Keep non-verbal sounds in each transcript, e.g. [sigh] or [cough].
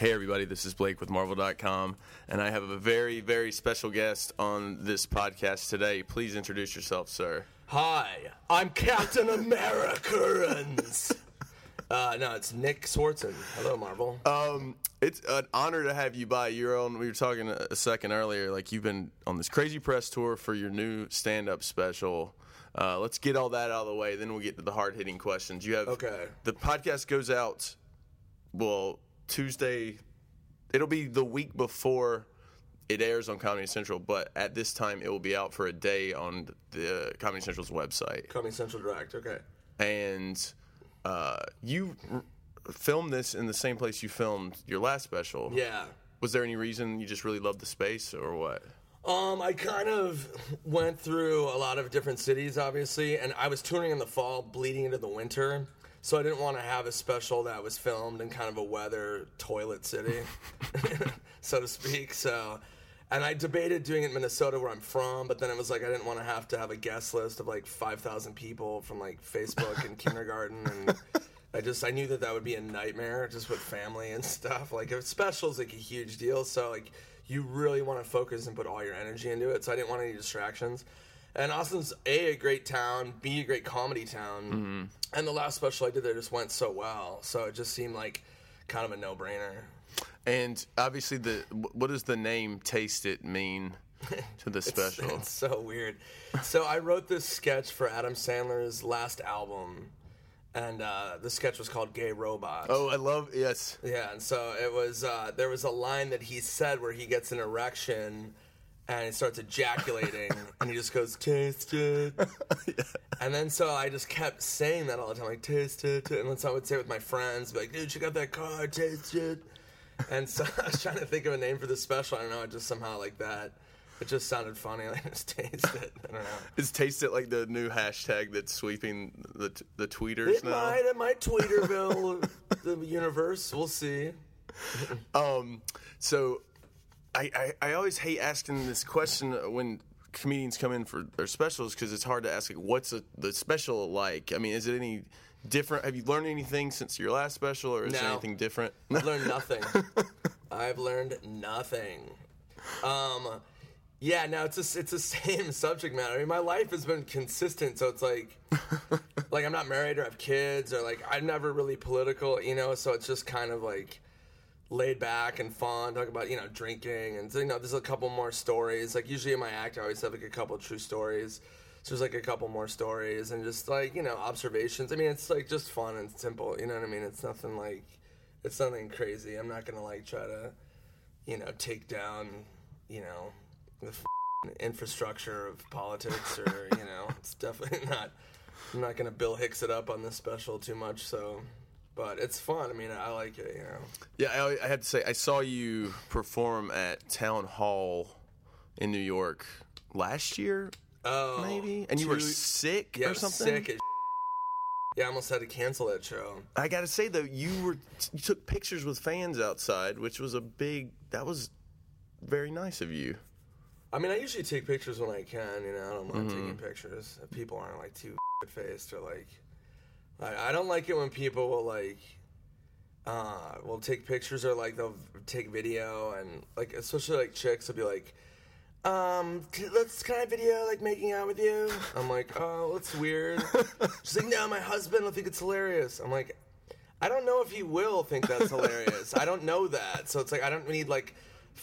Hey, everybody, this is Blake with Marvel.com, and I have a very, very special guest on this podcast today. Please introduce yourself, sir. Hi, I'm Captain America. [laughs] uh, no, it's Nick Swardson. Hello, Marvel. Um, it's an honor to have you by. You're on. We were talking a a second earlier. Like you've been on this crazy press tour for your new stand-up special. Uh, let's get all that out of the way. Then we'll get to the hard-hitting questions. You have Okay. The podcast goes out. Well, Tuesday. It'll be the week before it airs on Comedy Central, but at this time it will be out for a day on the Comedy Central's website. Comedy Central Direct. Okay. And uh, you r- filmed this in the same place you filmed your last special. Yeah. Was there any reason you just really loved the space or what? Um, I kind of went through a lot of different cities, obviously, and I was touring in the fall, bleeding into the winter. So I didn't want to have a special that was filmed in kind of a weather toilet city, [laughs] [laughs] so to speak. So, and I debated doing it in Minnesota, where I'm from, but then it was like I didn't want to have to have a guest list of like 5,000 people from like Facebook and [laughs] kindergarten, and I just I knew that that would be a nightmare just with family and stuff. Like a special is like a huge deal, so like you really want to focus and put all your energy into it. So I didn't want any distractions. And Austin's a a great town, b a great comedy town, and the last special I did there just went so well. So it just seemed like kind of a no brainer. And obviously, the wh- what does the name "Taste It" mean to the [laughs] special? It's so weird. So I wrote this sketch for Adam Sandler's last album, and uh, the sketch was called "Gay Robot." oh, I love yes. Yeah, and so it was. Uh, there was a line that he said where he gets an erection, and he starts ejaculating, [laughs] and he just goes taste it. And then so I just kept saying that all the time, like taste it. And then so I would say it with my friends, like, dude, check out that car, taste it. And so [laughs] I was trying to think of a name for the special. I don't know, it just somehow like that. It just sounded funny. [laughs] Like just taste it. I don't know. Is "Taste It" like the new hashtag that's sweeping the t- the tweeters It now? might. It might Tweeterville the universe. We'll see. Um, so I, I, I always hate asking this question when comedians come in for their specials because it's hard to ask like what's a, the special like. I mean, is it any different? Have you learned anything since your last special, or is there No. anything different? I've learned nothing. [laughs] I've learned nothing. Um, yeah, no, it's a, it's the [laughs] same subject matter. I mean, my life has been consistent, so it's like, [laughs] like I'm not married or have kids or like I'm never really political, you know. So it's just kind of like laid back and fun. Talk about you know drinking and you know there's a couple more stories. Like usually in my act, I always have like a couple true stories. So there's like a couple more stories and just like you know observations. I mean, it's like just fun and simple. You know what I mean? It's nothing like it's nothing crazy. I'm not gonna like try to you know take down you know the f- infrastructure of politics or you know it's definitely [laughs] not. I'm not gonna Bill Hicks it up on this special too much. So. But it's fun. I mean, I like it. You know. yeah, I, I had to say I saw you perform at Town Hall in New York last year, Oh, maybe, and you were sick yeah, or something. Sick as [laughs] yeah, I almost had to cancel that show. I gotta say though, you were you took pictures with fans outside, which was a big. That was very nice of you. I mean, I usually take pictures when I can. You know, I don't mind Mm-hmm. taking pictures if people aren't like too [laughs] faced or like. I, I don't like it when people will like. Uh, will take pictures or like they'll take video and like especially like chicks will be like, um, let's kind of video like making out with you? I'm like, oh, that's weird. [laughs] She's like, no, my husband will think it's hilarious. I'm like, I don't know if he will think that's hilarious. I don't know that. So it's like I don't need like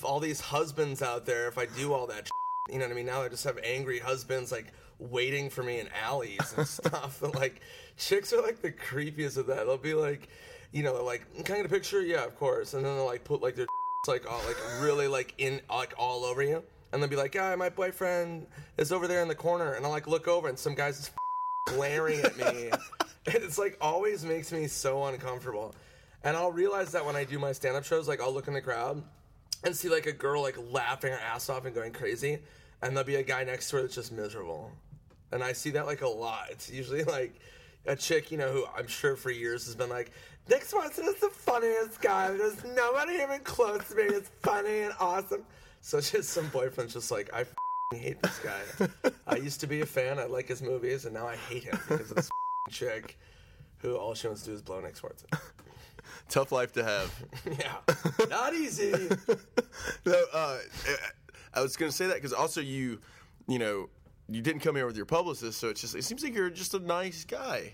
all these husbands out there if I do all that. [laughs] You know what I mean? Now I just have angry husbands like waiting for me in alleys and [laughs] stuff. And [laughs] like chicks are like the creepiest of that. They'll be like, you know, they're like, "Can I get a picture?" Yeah, of course. And then they'll like put like their s [laughs] like all like really like in like all over you. And they'll be like, "Yeah, my boyfriend is over there in the corner." And I'll like look over and some guy's just glaring at me. it's like always makes me so uncomfortable. And I'll realize that when I do my stand up shows, like I'll look in the crowd and see like a girl like laughing her ass off and going crazy, and there'll be a guy next to her that's just miserable. And I see that like a lot. It's usually like a chick, you know, who I'm sure for years has been like, Nick Swardson is the funniest guy. There's nobody even close to me. It's funny and awesome. So just some boyfriend's just like, I hate this guy. I [laughs] used to be a fan. I like his movies, and now I hate him because of this f***ing chick who all she wants to do is blow Nick Swardson. [laughs] Tough life to have. [laughs] yeah, not easy. no, uh, I was going to say that because also you, you know, you didn't come here with your publicist, so it's just it seems like you're just a nice guy.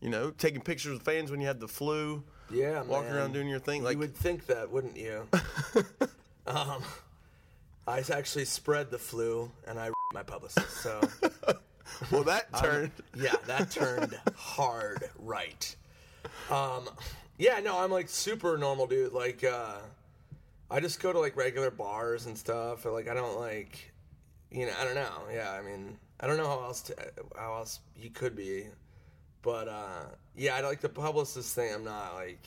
You know, taking pictures with fans when you had the flu. Yeah, walking man. around doing your thing. Like you would think that, wouldn't you? [laughs] um, I actually spread the flu, and I [laughs] my publicist. So, [laughs] well, that turned. yeah, that turned hard right. Um, yeah, no, I'm like super normal dude. Like, uh, I just go to like regular bars and stuff. Or like, I don't like, you know, I don't know. Yeah, I mean, I don't know how else to, how else you could be, but uh, yeah, I like the publicist thing. I'm not like.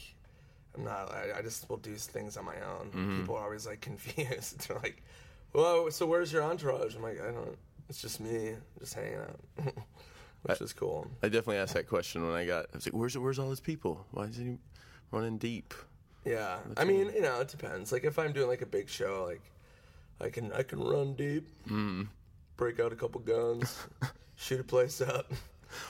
I'm not. I, I just will do things on my own. Mm-hmm. People are always like [laughs] confused. They're like, "Well, so where's your entourage?" I'm like, "I don't. It's just me, just hanging out," [laughs] which is cool. I definitely asked that question when I got. I was like, "Where's where's all his people? Why is he running deep?" Yeah, I mean, you know, it depends. Like if I'm doing like a big show, like I can I can run deep, Mm. break out a couple guns, [laughs] shoot a place up. [laughs]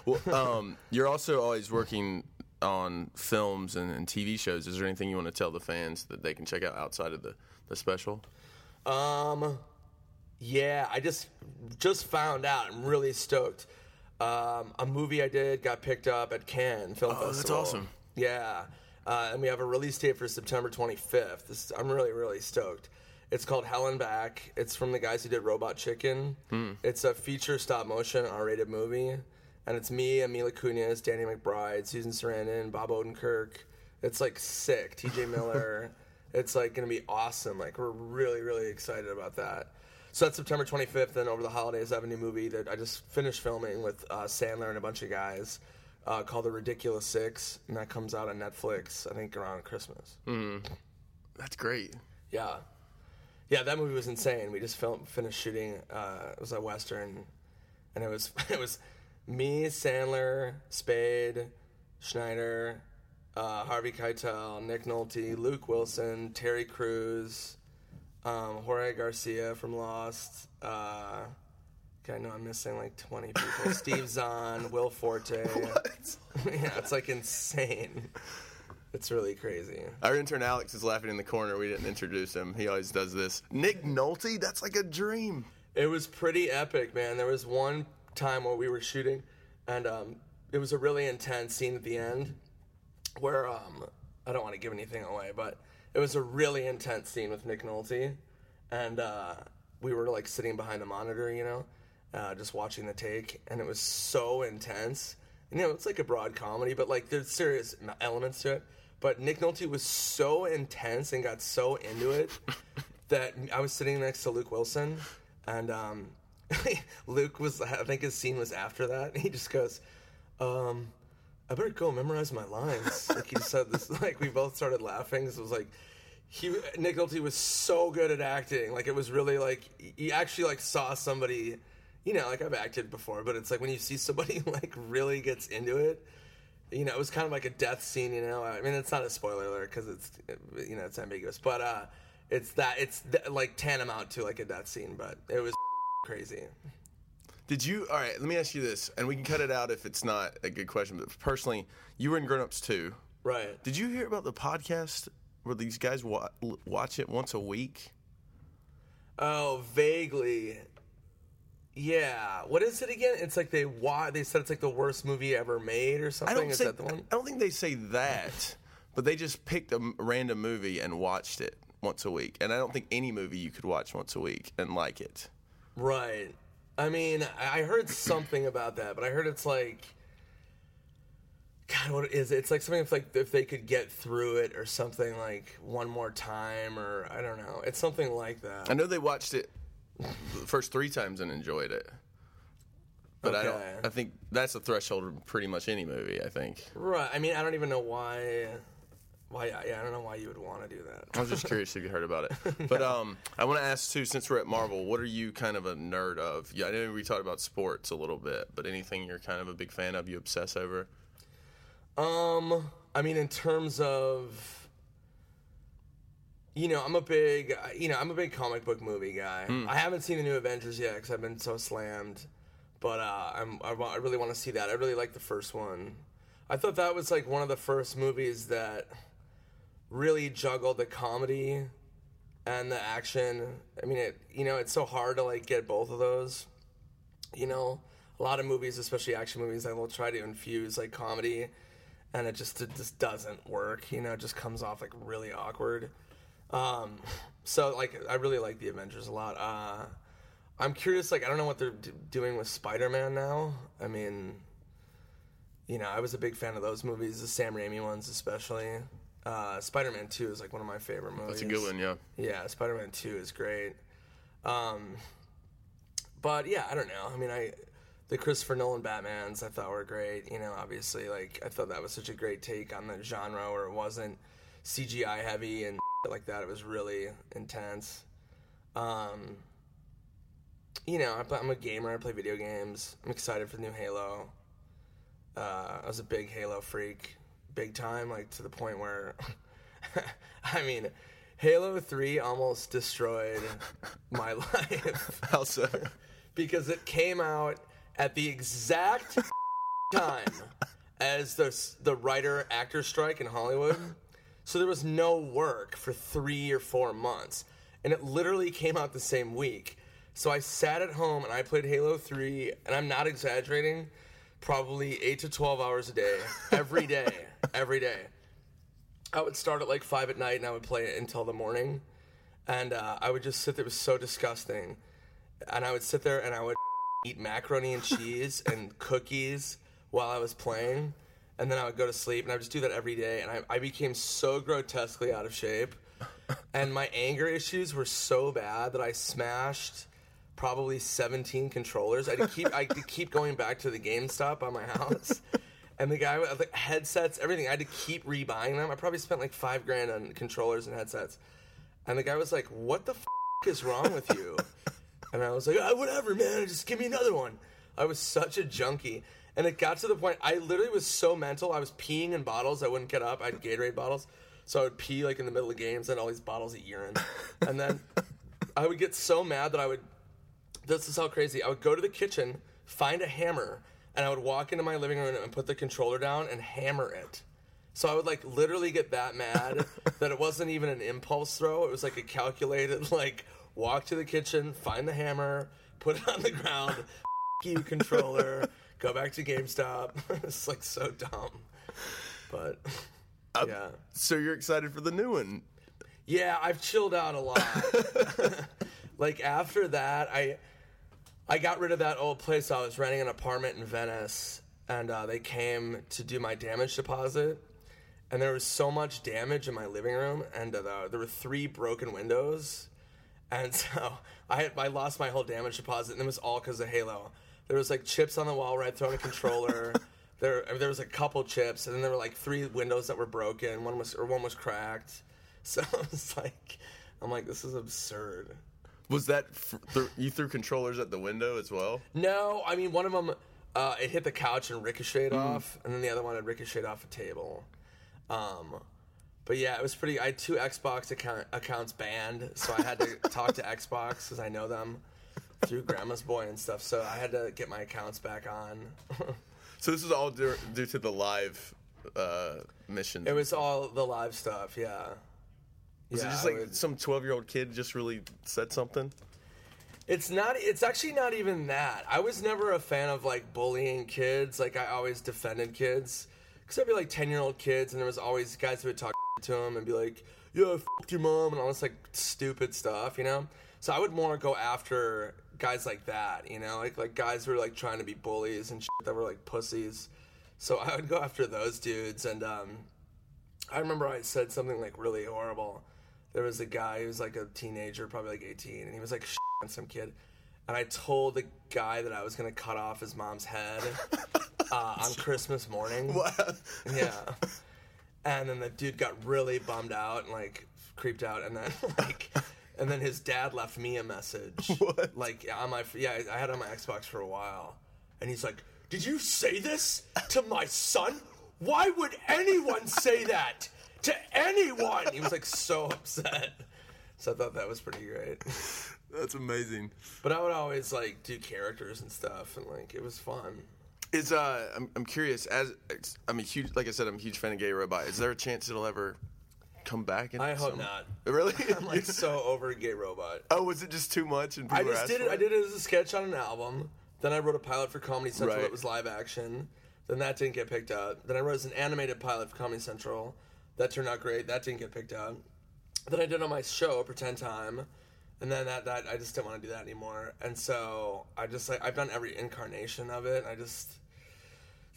Well, um, you're also always working on films and, and TV shows. Is there anything you want to tell the fans that they can check out outside of the, the special? Um, yeah, I just just found out. I'm really stoked. Um, a movie I did got picked up at Cannes Film festival. Oh, that's awesome. Yeah, uh, and we have a release date for September 25th. This, I'm really really stoked. It's called Hell and Back. It's from the guys who did Robot Chicken. Hmm. It's a feature stop motion R-rated movie, and it's me, Amila Kunis, Danny McBride, Susan Sarandon, Bob Odenkirk. It's like sick. T.J. [laughs] Miller. it's like gonna be awesome. Like we're really really excited about that. So that's September 25th, and over the holidays, I have a new movie that I just finished filming with uh, Sandler and a bunch of guys uh, called The Ridiculous Six, and that comes out on Netflix, I think, around Christmas. That's great. Yeah. Yeah, that movie was insane. We just filmed, finished shooting. Uh, it was a western, and it was [laughs] it was me, Sandler, Spade, Schneider, uh, Harvey Keitel, Nick Nolte, Luke Wilson, Terry Crews, um, Jorge Garcia from Lost. Uh, okay, I know I'm missing like 20 people. [laughs] Steve Zahn, Will Forte. [laughs] yeah, it's like insane. It's really crazy. Our intern Alex is laughing in the corner. We didn't introduce him. He always does this. Nick Nolte, that's like a dream. It was pretty epic, man. There was one time where we were shooting, and um, it was a really intense scene at the end where um, I don't want to give anything away, but it was a really intense scene with Nick Nolte, and uh, we were like sitting behind a monitor, you know, uh, just watching the take, and it was so intense. And, you know, it's like a broad comedy, but like there's serious elements to it. But Nick Nolte was so intense and got so into it [laughs] that I was sitting next to Luke Wilson, and um, [laughs] Luke was, I think his scene was after that, and he just goes, um, I better go memorize my lines. [laughs] like he said this, like we both started laughing. So it was like, he, Nick Nolte was so good at acting. Like it was really like, he actually like saw somebody, you know, like I've acted before, but it's like when you see somebody like really gets into it, you know, it was kind of like a death scene, you know. I mean, it's not a spoiler alert because it's, you know, it's ambiguous, but uh, it's that it's th- like tantamount to like a death scene, but it was [laughs] crazy. Did you? All right, let me ask you this, and we can cut it out if it's not a good question. But personally, you were in Grown Ups Two. Right. Did you hear about the podcast where these guys wa- watch it once a week? Oh, vaguely. Yeah. What is it again? It's like they why They said it's like the worst movie ever made or I something. don't is say, that the one? I don't think they say that, but they just picked a random movie and watched it once a week. And I don't think any movie you could watch once a week and like it. Right. I mean, I I heard something about that, but I heard it's like. God, what is it? It's like something if like if they could get through it or something like one more time or I don't know. It's something like that. I know they watched it the first three times and enjoyed it. But I don't. I think that's the threshold of pretty much any movie. I think. Right. I mean, I don't even know why. Why? Yeah, I don't know why you would want to do that. I was just curious if you heard about it. [laughs] But um, I want to ask too, since we're at Marvel, what are you kind of a nerd of? Yeah, I know we talked about sports a little bit, but anything you're kind of a big fan of, you obsess over? Um, I mean, in terms of, you know, I'm a big, you know, I'm a big comic book movie guy. I haven't seen the new Avengers yet because I've been so slammed, but uh, I'm, I, wa- I really want to see that. I really like the first one. I thought that was like one of the first movies that really juggled the comedy and the action. I mean, it you know it's so hard to like get both of those. You know, a lot of movies, especially action movies, they will try to infuse like comedy, and it just it just doesn't work. You know, it just comes off like really awkward. Um, [laughs] so like I really like the Avengers a lot. Uh, I'm curious, like I don't know what they're d- doing with Spider-Man now. I mean, you know, I was a big fan of those movies, the Sam Raimi ones especially. Uh, Spider-Man Two is like one of my favorite movies. That's a good one, yeah. Yeah, Spider-Man Two is great. Um, but yeah, I don't know. I mean, I the Christopher Nolan Batmans I thought were great. You know, obviously, like I thought that was such a great take on the genre, where it wasn't CGI heavy and like that. It was really intense. Um, you know, I I'm a gamer. I play video games. I'm excited for the new Halo. Uh, I was a big Halo freak, big time, like to the point where, [laughs] I mean, Halo Three almost destroyed my [laughs] life How so? because it came out at the exact [laughs] time as the the writer actor strike in Hollywood. So there was no work for 3 or 4 months and it literally came out the same week. So I sat at home and I played Halo 3 and I'm not exaggerating, probably 8 to 12 hours a day every [laughs] day, every day. I would start at like 5 at night and I would play it until the morning. And uh, I would just sit there. It was so disgusting. And I would sit there and I would eat macaroni and cheese and cookies while I was playing. And then I would go to sleep, and I would just do that every day. And I, I became so grotesquely out of shape. [laughs] And my anger issues were so bad that I smashed probably 17 controllers. I had keep, I keep going back to the GameStop on my house. [laughs] And the guy with like, headsets, everything, I had to keep rebuying them. I probably spent like five grand on controllers and headsets. And the guy was like, What the f is wrong with you? [laughs] And I was like, ah, whatever, man, just give me another one. I was such a junkie. And it got to the point, I literally was so mental. I was peeing in bottles. I wouldn't get up. I had Gatorade bottles. So I would pee like in the middle of games and all these bottles of urine. And then I would get so mad that I would, this is how crazy. I would go to the kitchen, find a hammer, and I would walk into my living room and put the controller down and hammer it. So I would like literally get that mad [laughs] that it wasn't even an impulse throw. It was like a calculated [laughs] like walk to the kitchen, find the hammer, put it on the ground, [laughs] you controller, go back to GameStop. [laughs] it's like so dumb. But yeah. So you're excited for the new one? Yeah, I've chilled out a lot. [laughs] like after that, I I got rid of that old place. I was renting an apartment in Venice, and uh, they came to do my damage deposit. And there was so much damage in my living room, and uh, there were three broken windows, and [laughs] so I had, I lost my whole damage deposit, and it was all because of Halo. There was like chips on the wall where I'd thrown a controller. [laughs] there there was a couple chips, and then there were like three windows that were broken. One was or one was cracked. [laughs] So I was like, I'm like, this is absurd. Was that th- you threw controllers at the window as well? No, I mean one of them, uh, it hit the couch and ricocheted off, and then the other one had ricocheted off a table. Um, but yeah, it was pretty. I had two Xbox account, accounts banned, so I had to [laughs] talk to Xbox because I know them through Grandma's Boy and stuff. So I had to get my accounts back on. [laughs] So this is all due, due to the live uh, missions. it was all the live stuff, yeah. Was yeah, it just like would- some 12 year old kid just really said something? It's not. It's actually not even that. I was never a fan of like bullying kids. Like I always defended kids, because I'd be like ten year old kids, and there was always guys who would talk [laughs] to them and be like, "Yeah, f- your mom," and all this like stupid stuff, you know. So I would more go after guys like that, you know, like like guys who were like trying to be bullies and shit that were like pussies. So [laughs] I would go after those dudes, and um, I remember I said something like really horrible. There was a guy who was like a teenager, probably like 18, and he was like [laughs] on some kid. And I told the guy that I was gonna cut off his mom's head [laughs] uh, on Christmas morning. What? Yeah. And then the dude got really bummed out and like creeped out, and then like, and then his dad left me a message. [laughs] What? Like on my yeah, I had it on my Xbox for a while, and he's like, "Did you say this to my son? Why would anyone say that to anyone?" He was like so upset. So I thought that was pretty great. [laughs] That's amazing. But I would always like do characters and stuff, and like it was fun. Is uh, I'm, I'm curious. As I'm a huge, like I said, I'm a huge fan of Gay Robot. Is there a chance it'll ever come back? In I hope some- not. [laughs] Really? [laughs] I'm like so over Gay Robot. oh, was it just too much? And I people just asked did for it. I did it as a sketch on an album. Then I wrote a pilot for Comedy Central Right. that was live action. Then that didn't get picked up. Then I wrote as an animated pilot for Comedy Central. That turned out great. That didn't get picked up. Then I did it on my show, Pretend Time. And then that, that I just didn't want to do that anymore. And so I just like I've done every incarnation of it. I just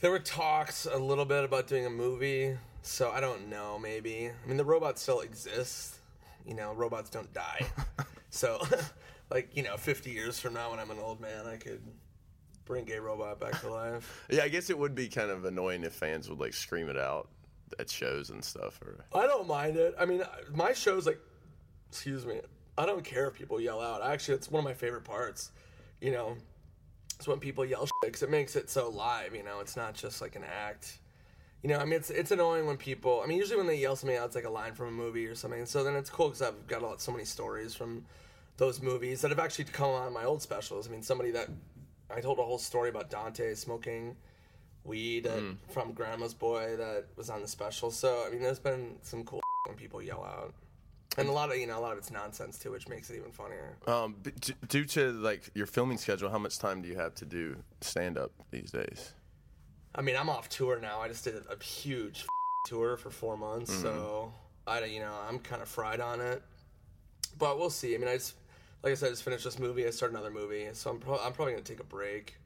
there were talks a little bit about doing a movie, so I don't know. Maybe I mean the robot still exists. You know, robots don't die. [laughs] so, [laughs] like you know, fifty years from now, when I'm an old man, I could bring Gay Robot back to life. [laughs] Yeah, I guess it would be kind of annoying if fans would like scream it out at shows and stuff. Or I don't mind it. I mean, my show's like, excuse me. I don't care if people yell out. Actually, it's one of my favorite parts. You know, it's when people yell because it makes it so live. You know, it's not just like an act. You know, I mean, it's it's annoying when people. I mean, usually when they yell something out, it's like a line from a movie or something. So then it's cool because I've got a lot, so many stories from those movies that have actually come on my old specials. I mean, somebody that I told a whole story about Dante smoking weed at, from Grandma's Boy that was on the special. So I mean, there's been some cool [laughs] when people yell out, and a lot of you know a lot of it's nonsense too, which makes it even funnier. um, due to like your filming schedule, how much time do you have to do stand up these days? I mean, I'm off tour now. I just did a huge [laughs] tour for four months, so I, you know, I'm kind of fried on it. But we'll see. I mean, I just, like I said, I just finished this movie. I start another movie, so I'm, pro- I'm probably gonna take a break.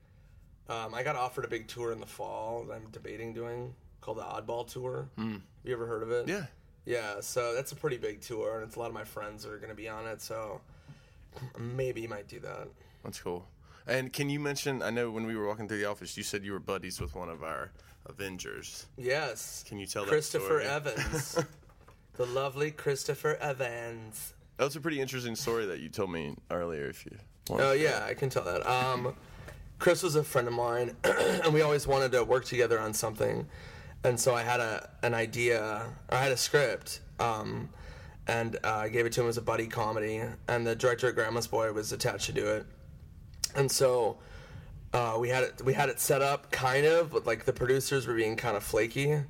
Um, I got offered a big tour in the fall that I'm debating doing called the Oddball Tour. Have you ever heard of it? Yeah. Yeah, so that's a pretty big tour, and it's a lot of my friends are gonna be on it. So maybe you might do that. That's cool. And can you mention? I know when we were walking through the office, you said you were buddies with one of our Avengers. Yes. Can you tell that Christopher? Evans, [laughs] the lovely Christopher Evans. That was a pretty interesting story that you told me earlier. If you, want Oh yeah, I can tell that. Um, Chris was a friend of mine, [clears throat] and we always wanted to work together on something. And so I had a an idea. I had a script, um, and uh, I gave it to him as a buddy comedy. And the director of Grandma's Boy was attached to do it. And so uh, we had it we had it set up kind of, but like the producers were being kind of flaky.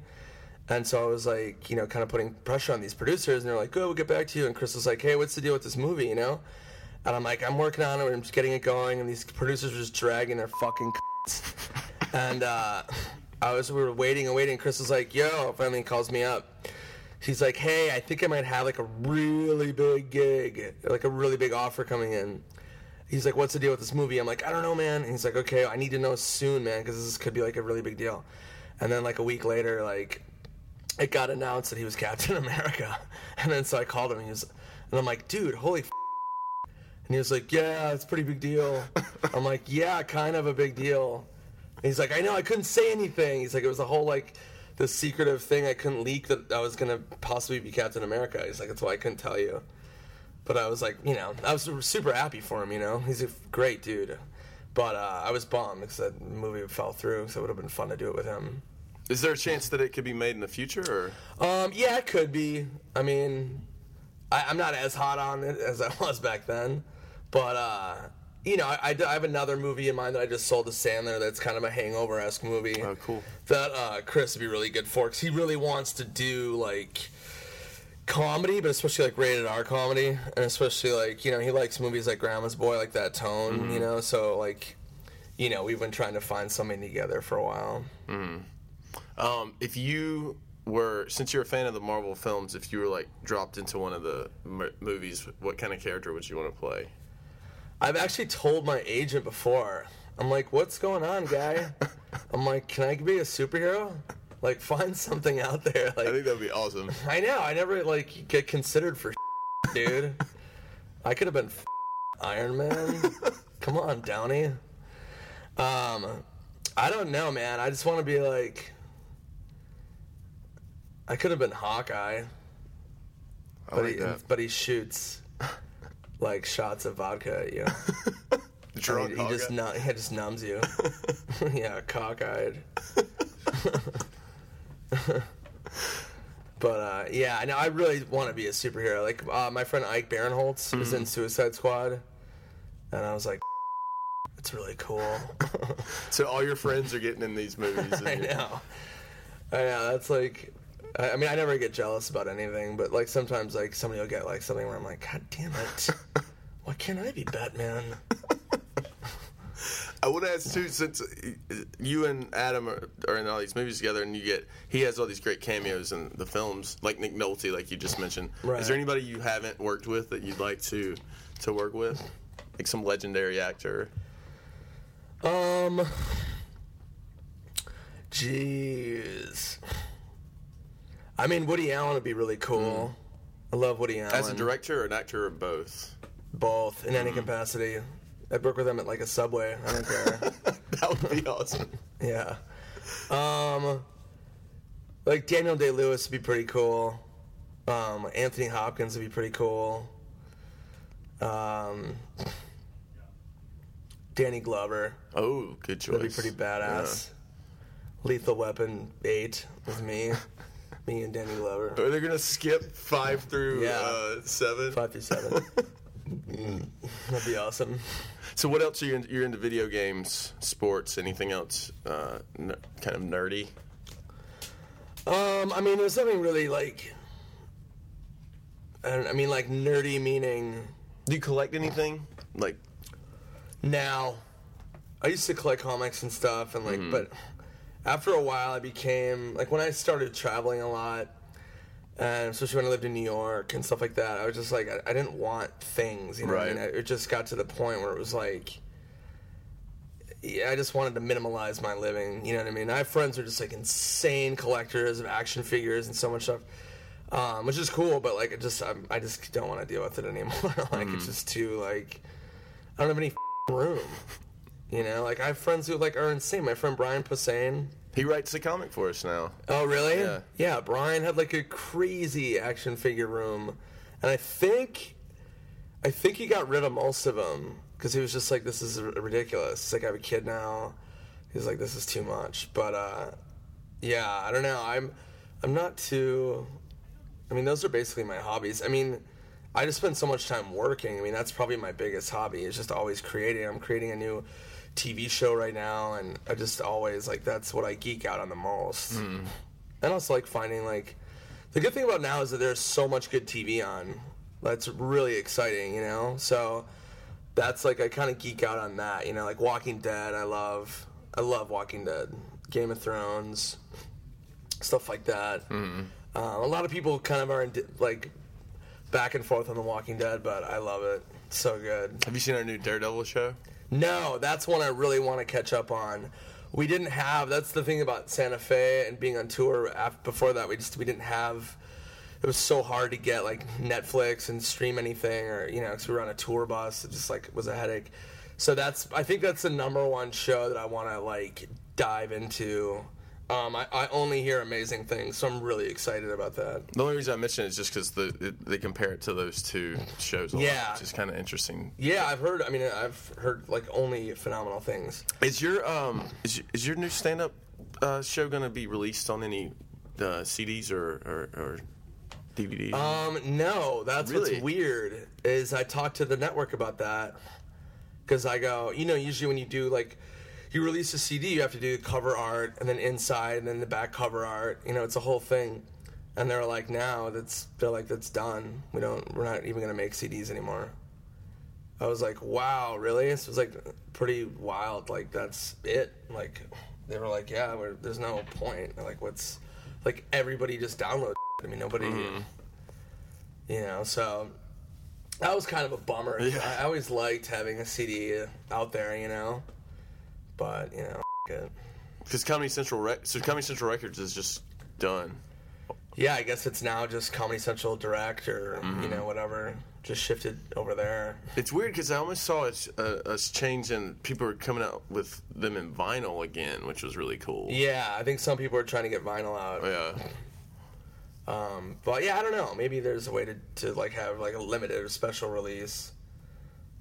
And so I was like, you know, kind of putting pressure on these producers, and they're like, "Good, we'll get back to you." And Chris was like, "Hey, what's the deal with this movie?" You know, and I'm like, "I'm working on it. I'm just getting it going." And these producers were just dragging their fucking. [laughs] and uh, I was, we were waiting and waiting. Chris was like, "Yo," finally calls me up. He's like, "Hey, I think I might have like a really big gig, like a really big offer coming in." He's like, "What's the deal with this movie?" I'm like, "I don't know, man." And he's like, "Okay, I need to know soon, man, because this could be like a really big deal." And then like a week later, like it got announced that he was [laughs] Captain America, and then so I called him, and he was, and I'm like, "Dude, holy." F-. And he was like, "Yeah, it's a pretty big deal." I'm like, "Yeah, kind of a big deal." And he's like, "I know, I couldn't say anything." He's like, "It was a whole like." The secretive thing I couldn't leak that I was gonna possibly be Captain America. He's like, that's why I couldn't tell you. But I was like, you know, I was super happy for him. You know, he's a great dude. But uh, I was bummed because that movie fell through. So it would have been fun to do it with him. Is there a chance that it could be made in the future? Or Um, yeah, it could be. I mean, I, I'm not as hot on it as I [laughs] was back then, but uh, you know, I have another movie in mind that I just sold to Sandler. That's kind of a hangover esque movie. Oh, cool. That uh, Chris would be really good for because he really wants to do like comedy, but especially like rated R comedy, and especially like you know he likes movies like Grandma's Boy, like that tone. You know, so like. You know, we've been trying to find something together for a while. um, if you were, since you're a fan of the Marvel films, if you were like dropped into one of the m- movies, what kind of character would you want to play? I've actually told my agent before. I'm like, what's going on, guy? [laughs] I'm like, can I be a superhero? Like, find something out there. Like, I think that'd be awesome. [laughs] I know, I never like get considered for [laughs] dude. I could have been [laughs] Iron Man. Come on, Downey. Um, I don't know, man. I just want to be like. I could have been Hawkeye, I but like he, that. but he shoots like shots of vodka at you. Drunk he, he just Hawkeye. nu- he just numbs you. yeah, cockeyed. [laughs] but uh, yeah, I know I really want to be a superhero. Like uh, my friend Ike Barinholtz was Mm-hmm. in Suicide Squad, and I was like, [laughs] "It's really cool." [laughs] So all your friends are getting in these movies. I know. I know. That's like, I, I mean, I never get jealous about anything, but like sometimes like somebody will get like something where I'm like, God damn it, why can't I be Batman? I would ask too, since uh, you and Adam are, are in all these movies together, and you get he has all these great cameos in the films, like Nick Nolte, like you just mentioned. Right. Is there anybody you haven't worked with that you'd like to to work with, like some legendary actor? Um, jeez. I mean, Woody Allen would be really cool. Mm. I love Woody Allen. As a director or an actor or both? both in any mm-hmm. capacity. I'd work with them at like a subway. I don't care. [laughs] that would be awesome. yeah. Um, like Daniel Day Lewis would be pretty cool. Um, Anthony Hopkins would be pretty cool. Um, Danny Glover Oh, good choice. That'd be pretty badass. Lethal Weapon 8 with me. me and Danny Glover. Yeah. Are they gonna skip five through Yeah. uh, seven? 5 through 7. [laughs] That'd be awesome. So what else are you? In, you're into video games, sports, anything else? Uh, n- kind of nerdy. Um, I mean, there's something really like. I, don't, I mean, like nerdy meaning Do you collect anything? Like now. I used to collect comics and stuff, and like, but after a while, I became like when I started traveling a lot, and especially when I lived in New York and stuff like that. I was just like, I, I didn't want things, you know. What I Right. mean, it just got to the point where it was like. Yeah, I just wanted to minimalize my living. You know what I mean? I have friends who are just like insane collectors of action figures and so much stuff, um, which is cool. But like, it just I'm, I just don't want to deal with it anymore. [laughs] like, it's just too like I don't have any room. You know, like I have friends who like are insane. My friend Brian Posehn. He writes the comic for us now. Oh, really? Yeah. Yeah, Brian had like a crazy action figure room, and I think, I think he got rid of most of them because he was just like, "This is ridiculous." He's like, "I have a kid now." He's like, "This is too much." But uh, yeah, I don't know. I'm, I'm not too. I mean, those are basically my hobbies. I mean, I just spend so much time working. I mean, that's probably my biggest hobby. Is just always creating. I'm creating a new TV show right now, and I just always like that's what I geek out on the most. And also like finding like the good thing about now is that there's so much good TV on. That's really exciting, you know. So that's like I kind of geek out on that, you know, like Walking Dead. I love, I love Walking Dead, Game of Thrones, stuff like that. Uh, a lot of people kind of are in, like back and forth on The Walking Dead, but I love it. It's so good. Have you seen our new Daredevil show? No, that's one I really want to catch up on. We didn't have. That's the thing about Santa Fe and being on tour. After, before that, we just we didn't have. It was so hard to get like Netflix and stream anything, or you know, because we were on a tour bus. It just like was a headache. So that's. I think that's the number one show that I want to like dive into. Um, I, I only hear amazing things, so I'm really excited about that. The only reason I mention it is just because the it, they compare it to those two shows. A lot, Yeah. which is kind of interesting. Yeah, I've heard. I mean, I've heard like only phenomenal things. Is your um is your, is your new stand up uh, show going to be released on any uh, CDs or or, or DVDs? Um, no, that's Really? what's weird is I talked to the network about that because I go, you know, usually when you do like you release a CD, you have to do the cover art and then inside and then the back cover art. You know, it's a whole thing. And they're like, now that's they're like that's done. We don't. We're not even gonna make CDs anymore. I was like, wow, really? This was like pretty wild. Like that's it. Like they were like, yeah, we're, there's no point. Like what's like everybody just download. I mean, nobody. Mm-hmm. You know, so that was kind of a bummer. Yeah. I always liked having a CD out there. You know, but you know, it. Because Comedy Central Rec- so Comedy Central Records is just done. yeah, I guess it's now just Comedy Central Direct or you know whatever. Just shifted over there. It's weird because I almost saw us, uh, us change and people are coming out with them in vinyl again, which was really cool. Yeah, I think some people are trying to get vinyl out. Yeah. Um, but yeah, I don't know. Maybe there's a way to, to like have like a limited or special release.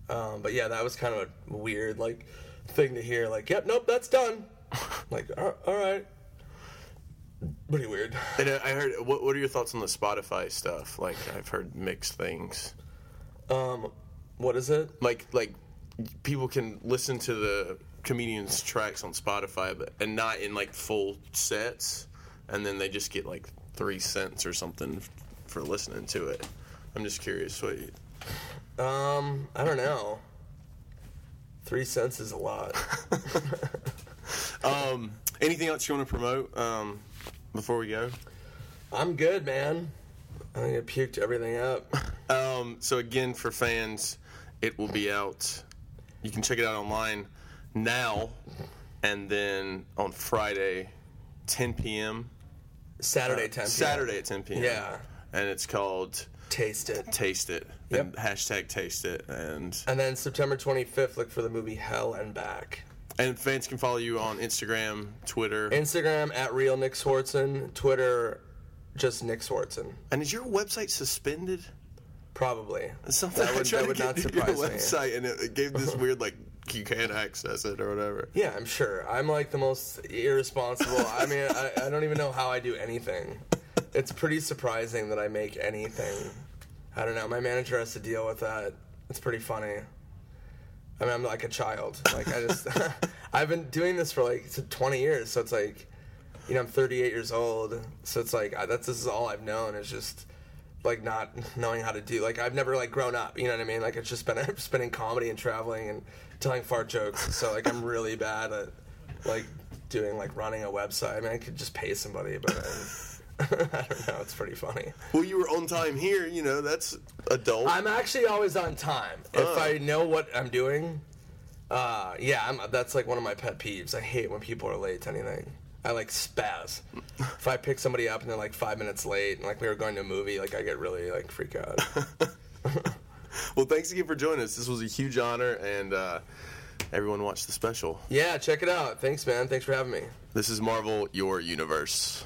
Um, but yeah, that was kind of a weird like thing to hear. Like, yep, nope, that's done. like, all all right. Pretty weird. And I heard. What, what are your thoughts on the Spotify stuff? Like I've heard mixed things. Um, what is it? Like like people can listen to the comedians' tracks on Spotify, but and not in like full sets, and then they just get like three cents or something for listening to it. I'm just curious what. You, Um, I don't know. Three cents is a lot. [laughs] um, anything else you want to promote um, before we go? I'm good, man. I think I puked everything up. [laughs] Um, so again, for fans, it will be out. You can check it out online now, and then on Friday, 10 p.m. Saturday, 10 p.m. Saturday at 10 p.m. Yeah. And it's called Taste it. Taste It. Yep. And hashtag Taste It, and And then September 25th, look for the movie Hell and Back. and fans can follow you on Instagram, Twitter, Instagram at real Nick Swardson. Twitter, just Nick Swardson. and is your website suspended? Probably. Something That I would- tried that would to not to your surprise me. website, and it, it gave this [laughs] weird like you can't access it or whatever. Yeah, I'm sure. I'm like the most irresponsible. I mean, I, I don't even know how I do anything. It's pretty surprising that I make anything. I don't know. My manager has to deal with that. It's pretty funny. I mean, I'm like a child. Like I just, [laughs] I've been doing this for like 20 years, so it's like, you know, I'm 38 years old, so it's like I, that's this is all I've known is just like not knowing how to do. Like I've never like grown up. You know what I mean? Like it's just been [laughs] in comedy and traveling and telling fart jokes. So like I'm really bad at like doing like running a website. I mean, I could just pay somebody, but. I, [laughs] I don't know. It's pretty funny. Well, you were on time here. You know that's adult. I'm actually always on time. If Oh. I know what I'm doing, uh, yeah, I'm, that's like one of my pet peeves. I hate when people are late to anything. I like spaz. [laughs] if I pick somebody up and they're like five minutes late, and like we were going to a movie, like I get really like freak out. [laughs] well, thanks again for joining us. This was a huge honor, and uh, everyone watch the special. yeah, check it out. Thanks, man. Thanks for having me. This is Marvel, your universe.